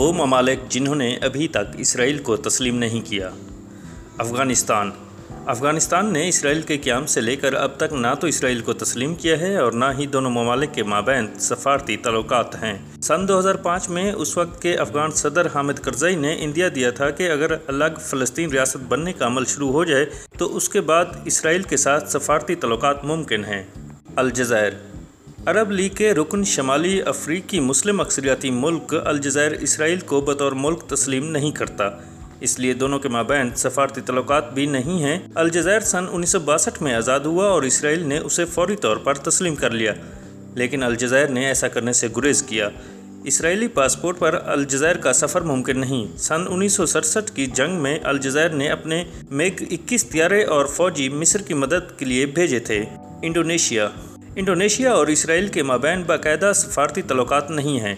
وہ ممالک جنہوں نے ابھی تک اسرائیل کو تسلیم نہیں کیا۔ افغانستان۔ افغانستان نے اسرائیل کے قیام سے لے کر اب تک نہ تو اسرائیل کو تسلیم کیا ہے اور نہ ہی دونوں ممالک کے مابین سفارتی تعلقات ہیں۔ سن دو ہزار پانچ میں اس وقت کے افغان صدر حامد کرزئی نے اندیا دیا تھا کہ اگر الگ فلسطین ریاست بننے کا عمل شروع ہو جائے تو اس کے بعد اسرائیل کے ساتھ سفارتی تعلقات ممکن ہیں۔ الجزائر۔ عرب لیگ کے رکن شمالی افریقی مسلم اکثریتی ملک الجزائر اسرائیل کو بطور ملک تسلیم نہیں کرتا۔ اس لیے دونوں کے مابین سفارتی تعلقات بھی نہیں ہیں۔ الجزائر سن انیس سو باسٹھ میں آزاد ہوا اور اسرائیل نے اسے فوری طور پر تسلیم کر لیا۔ لیکن الجزائر نے ایسا کرنے سے گریز کیا۔ اسرائیلی پاسپورٹ پر الجزائر کا سفر ممکن نہیں۔ سن انیس سو سڑسٹھ کی جنگ میں الجزائر نے اپنے میگ اکیس طیارے اور فوجی مصر کی مدد کے لیے بھیجے تھے۔ انڈونیشیا انڈونیشیا اور اسرائیل کے مابین باقاعدہ سفارتی تعلقات نہیں ہیں۔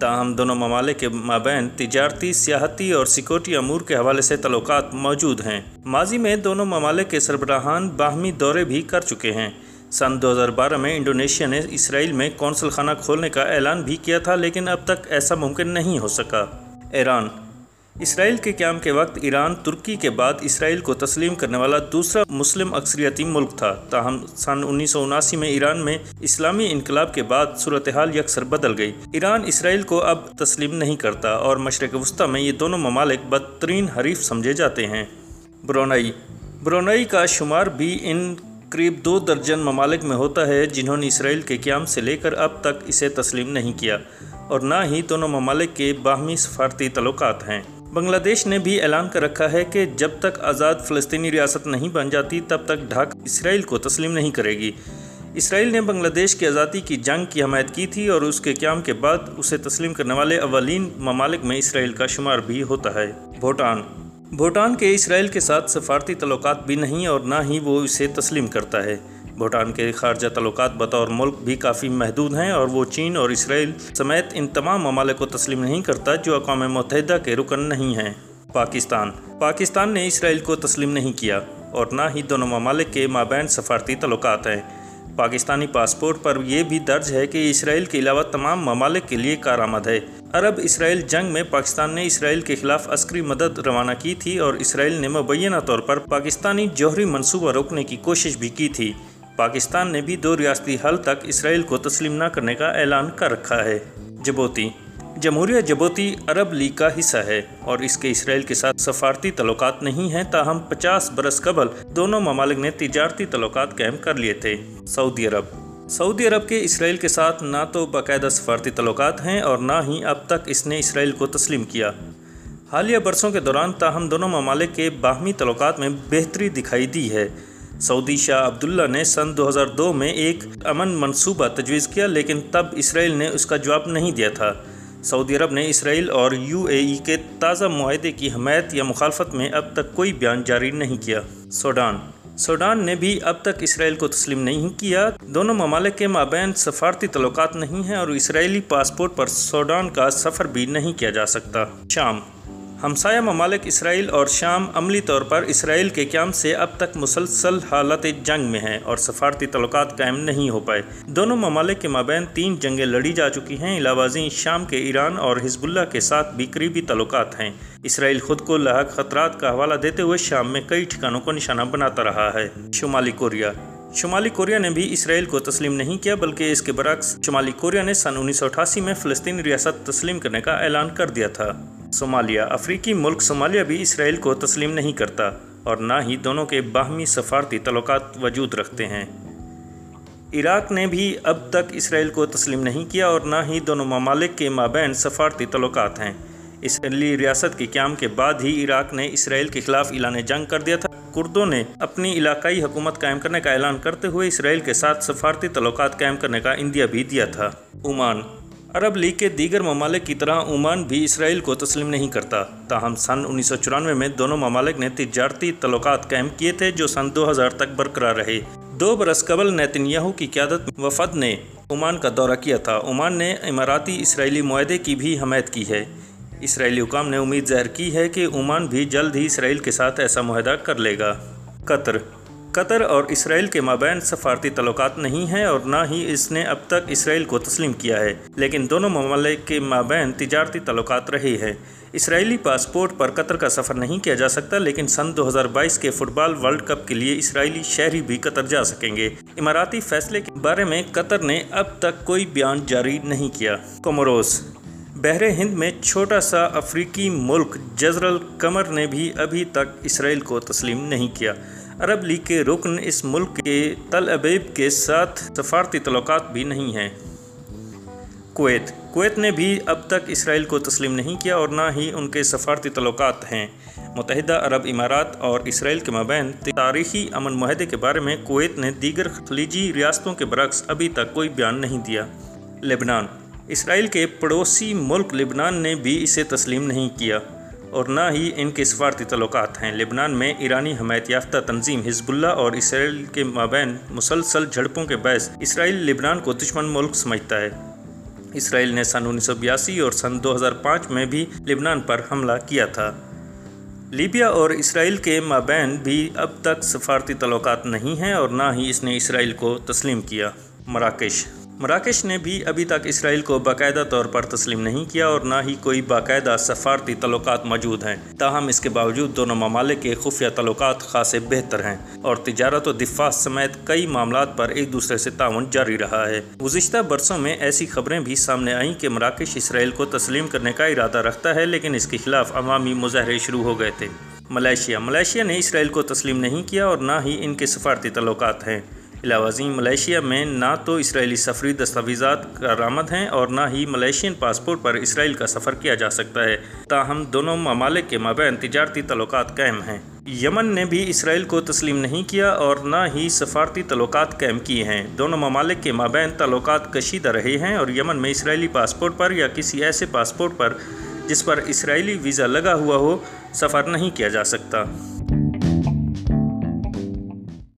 تاہم، دونوں ممالک کے مابین تجارتی، سیاحتی اور سیکورٹی امور کے حوالے سے تعلقات موجود ہیں۔ ماضی میں دونوں ممالک کے سربراہان باہمی دورے بھی کر چکے ہیں۔ سن دو ہزار بارہ میں انڈونیشیا نے اسرائیل میں کونسل خانہ کھولنے کا اعلان بھی کیا تھا، لیکن اب تک ایسا ممکن نہیں ہو سکا۔ ایران اسرائیل کے قیام کے وقت ایران ترکی کے بعد اسرائیل کو تسلیم کرنے والا دوسرا مسلم اکثریتی ملک تھا۔ تاہم، سن انیس سو اناسی میں ایران میں اسلامی انقلاب کے بعد صورتحال یکسر بدل گئی۔ ایران اسرائیل کو اب تسلیم نہیں کرتا اور مشرق وسطی میں یہ دونوں ممالک بدترین حریف سمجھے جاتے ہیں۔ برونائی۔ برونائی کا شمار بھی ان قریب دو درجن ممالک میں ہوتا ہے جنہوں نے اسرائیل کے قیام سے لے کر اب تک اسے تسلیم نہیں کیا۔ اور نہ ہی دونوں ممالک کے باہمی سفارتی تعلقات ہیں۔ بنگلہ دیش نے بھی اعلان کر رکھا ہے کہ جب تک آزاد فلسطینی ریاست نہیں بن جاتی، تب تک ڈھاک اسرائیل کو تسلیم نہیں کرے گی۔ اسرائیل نے بنگلہ دیش کی آزادی کی جنگ کی حمایت کی تھی اور اس کے قیام کے بعد اسے تسلیم کرنے والے اولین ممالک میں اسرائیل کا شمار بھی ہوتا ہے۔ بھوٹان۔ بھوٹان کے اسرائیل کے ساتھ سفارتی تعلقات بھی نہیں اور نہ ہی وہ اسے تسلیم کرتا ہے۔ بھوٹان کے خارجہ تعلقات بطور ملک بھی کافی محدود ہیں اور وہ چین اور اسرائیل سمیت ان تمام ممالک کو تسلیم نہیں کرتا جو اقوام متحدہ کے رکن نہیں ہیں۔ پاکستان۔ پاکستان نے اسرائیل کو تسلیم نہیں کیا اور نہ ہی دونوں ممالک کے مابین سفارتی تعلقات ہیں۔ پاکستانی پاسپورٹ پر یہ بھی درج ہے کہ اسرائیل کے علاوہ تمام ممالک کے لیے کارآمد ہے۔ عرب اسرائیل جنگ میں پاکستان نے اسرائیل کے خلاف عسکری مدد روانہ کی تھی اور اسرائیل نے مبینہ طور پر پاکستانی جوہری منصوبہ روکنے کی کوشش بھی کی تھی۔ پاکستان نے بھی دو ریاستی حل تک اسرائیل کو تسلیم نہ کرنے کا اعلان کر رکھا ہے۔ جبوتی۔ جمہوریہ جبوتی عرب لیگ کا حصہ ہے اور اس کے اسرائیل کے ساتھ سفارتی تعلقات نہیں ہیں تاہم پچاس برس قبل دونوں ممالک نے تجارتی تعلقات قائم کر لیے تھے۔ سعودی عرب۔ سعودی عرب کے اسرائیل کے ساتھ نہ تو باقاعدہ سفارتی تعلقات ہیں اور نہ ہی اب تک اس نے اسرائیل کو تسلیم کیا۔ حالیہ برسوں کے دوران تاہم دونوں ممالک کے باہمی تعلقات میں بہتری دکھائی دی ہے۔ سعودی شاہ عبداللہ نے سن دو ہزار دو میں ایک امن منصوبہ تجویز کیا، لیکن تب اسرائیل نے اس کا جواب نہیں دیا تھا۔ سعودی عرب نے اسرائیل اور یو اے ای کے تازہ معاہدے کی حمایت یا مخالفت میں اب تک کوئی بیان جاری نہیں کیا۔ سوڈان سوڈان نے بھی اب تک اسرائیل کو تسلیم نہیں کیا۔ دونوں ممالک کے مابین سفارتی تعلقات نہیں ہیں اور اسرائیلی پاسپورٹ پر سوڈان کا سفر بھی نہیں کیا جا سکتا۔ شام ہمسایہ ممالک اسرائیل اور شام عملی طور پر اسرائیل کے قیام سے اب تک مسلسل حالت جنگ میں ہیں اور سفارتی تعلقات قائم نہیں ہو پائے۔ دونوں ممالک کے مابین تین جنگیں لڑی جا چکی ہیں۔ علاوہ شام کے ایران اور حزب اللہ کے ساتھ بھی قریبی تعلقات ہیں۔ اسرائیل خود کو لاحق خطرات کا حوالہ دیتے ہوئے شام میں کئی ٹھکانوں کو نشانہ بناتا رہا ہے۔ شمالی کوریا۔ شمالی کوریا نے بھی اسرائیل کو تسلیم نہیں کیا، بلکہ اس کے برعکس شمالی کوریا نے سن انیس سو اٹھاسی میں فلسطین ریاست تسلیم کرنے کا اعلان کر دیا تھا۔ صومالیہ افریقی ملک صومالیہ بھی اسرائیل کو تسلیم نہیں کرتا اور نہ ہی دونوں کے باہمی سفارتی تعلقات وجود رکھتے ہیں۔ عراق نے بھی اب تک اسرائیل کو تسلیم نہیں کیا اور نہ ہی دونوں ممالک کے مابین سفارتی تعلقات ہیں۔ اسرائیلی ریاست کے قیام کے بعد ہی عراق نے اسرائیل کے خلاف اعلان جنگ کر دیا تھا۔ کردوں نے اپنی علاقائی حکومت قائم کرنے کا اعلان کرتے ہوئے اسرائیل کے ساتھ سفارتی تعلقات قائم کرنے کا اندیا بھی دیا تھا۔ عمان عرب لیگ کے دیگر ممالک کی طرح عمان بھی اسرائیل کو تسلیم نہیں کرتا۔ تاہم سن انیس سو چورانوے میں دونوں ممالک نے تجارتی تعلقات قائم کیے تھے جو سن دو ہزار تک برقرار رہے۔ دو برس قبل نیتنیاہو کی قیادت وفد نے عمان کا دورہ کیا تھا۔ عمان نے اماراتی اسرائیلی معاہدے کی بھی حمایت کی ہے۔ اسرائیلی حکام نے امید ظاہر کی ہے کہ عمان بھی جلد ہی اسرائیل کے ساتھ ایسا معاہدہ کر لے گا۔ قطر قطر اور اسرائیل کے مابین سفارتی تعلقات نہیں ہیں اور نہ ہی اس نے اب تک اسرائیل کو تسلیم کیا ہے، لیکن دونوں ممالک کے مابین تجارتی تعلقات رہے ہیں اسرائیلی پاسپورٹ پر قطر کا سفر نہیں کیا جا سکتا، لیکن سن دو ہزار بائیس کے فٹ بال ورلڈ کپ کے لیے اسرائیلی شہری بھی قطر جا سکیں گے۔ اماراتی فیصلے کے بارے میں قطر نے اب تک کوئی بیان جاری نہیں کیا۔ کوموروس بحر ہند میں چھوٹا سا افریقی ملک جزر القمر نے بھی ابھی تک اسرائیل کو تسلیم نہیں کیا۔ عرب لیگ کے رکن اس ملک کے تل ابیب کے ساتھ سفارتی تعلقات بھی نہیں ہیں۔ کویت۔ کویت نے بھی اب تک اسرائیل کو تسلیم نہیں کیا اور نہ ہی ان کے سفارتی تعلقات ہیں۔ متحدہ عرب امارات اور اسرائیل کے مابین تاریخی امن معاہدے کے بارے میں کویت نے دیگر خلیجی ریاستوں کے برعکس ابھی تک کوئی بیان نہیں دیا۔ لبنان۔ اسرائیل کے پڑوسی ملک لبنان نے بھی اسے تسلیم نہیں کیا۔ اور نہ ہی ان کے سفارتی تعلقات ہیں۔ لبنان میں ایرانی حمایت یافتہ تنظیم حزب اللہ اور اسرائیل کے مابین مسلسل جھڑپوں کے باعث اسرائیل لبنان کو دشمن ملک سمجھتا ہے۔ اسرائیل نے سن انیس سو بیاسی اور سن دو ہزار پانچ میں بھی لبنان پر حملہ کیا تھا۔ لیبیا اور اسرائیل کے مابین بھی اب تک سفارتی تعلقات نہیں ہیں اور نہ ہی اس نے اسرائیل کو تسلیم کیا۔ مراکش مراکش نے بھی ابھی تک اسرائیل کو باقاعدہ طور پر تسلیم نہیں کیا اور نہ ہی کوئی باقاعدہ سفارتی تعلقات موجود ہیں۔ تاہم، اس کے باوجود دونوں ممالک کے خفیہ تعلقات خاصے بہتر ہیں اور تجارت و دفاع سمیت کئی معاملات پر ایک دوسرے سے تعاون جاری رہا ہے۔ گزشتہ برسوں میں ایسی خبریں بھی سامنے آئیں کہ مراکش اسرائیل کو تسلیم کرنے کا ارادہ رکھتا ہے، لیکن اس کے خلاف عوامی مظاہرے شروع ہو گئے تھے۔ ملائیشیا ملائیشیا نے اسرائیل کو تسلیم نہیں کیا اور نہ ہی ان کے سفارتی تعلقات ہیں۔ علاوہ ازیں ملائیشیا میں نہ تو اسرائیلی سفری دستاویزات کارآمد ہیں اور نہ ہی ملائیشین پاسپورٹ پر اسرائیل کا سفر کیا جا سکتا ہے۔ تاہم، دونوں ممالک کے مابین تجارتی تعلقات قائم ہیں۔ یمن نے بھی اسرائیل کو تسلیم نہیں کیا اور نہ ہی سفارتی تعلقات قائم کیے ہیں۔ دونوں ممالک کے مابین تعلقات کشیدہ رہے ہیں اور یمن میں اسرائیلی پاسپورٹ پر یا کسی ایسے پاسپورٹ پر جس پر اسرائیلی ویزا لگا ہوا ہو سفر نہیں کیا جا سکتا۔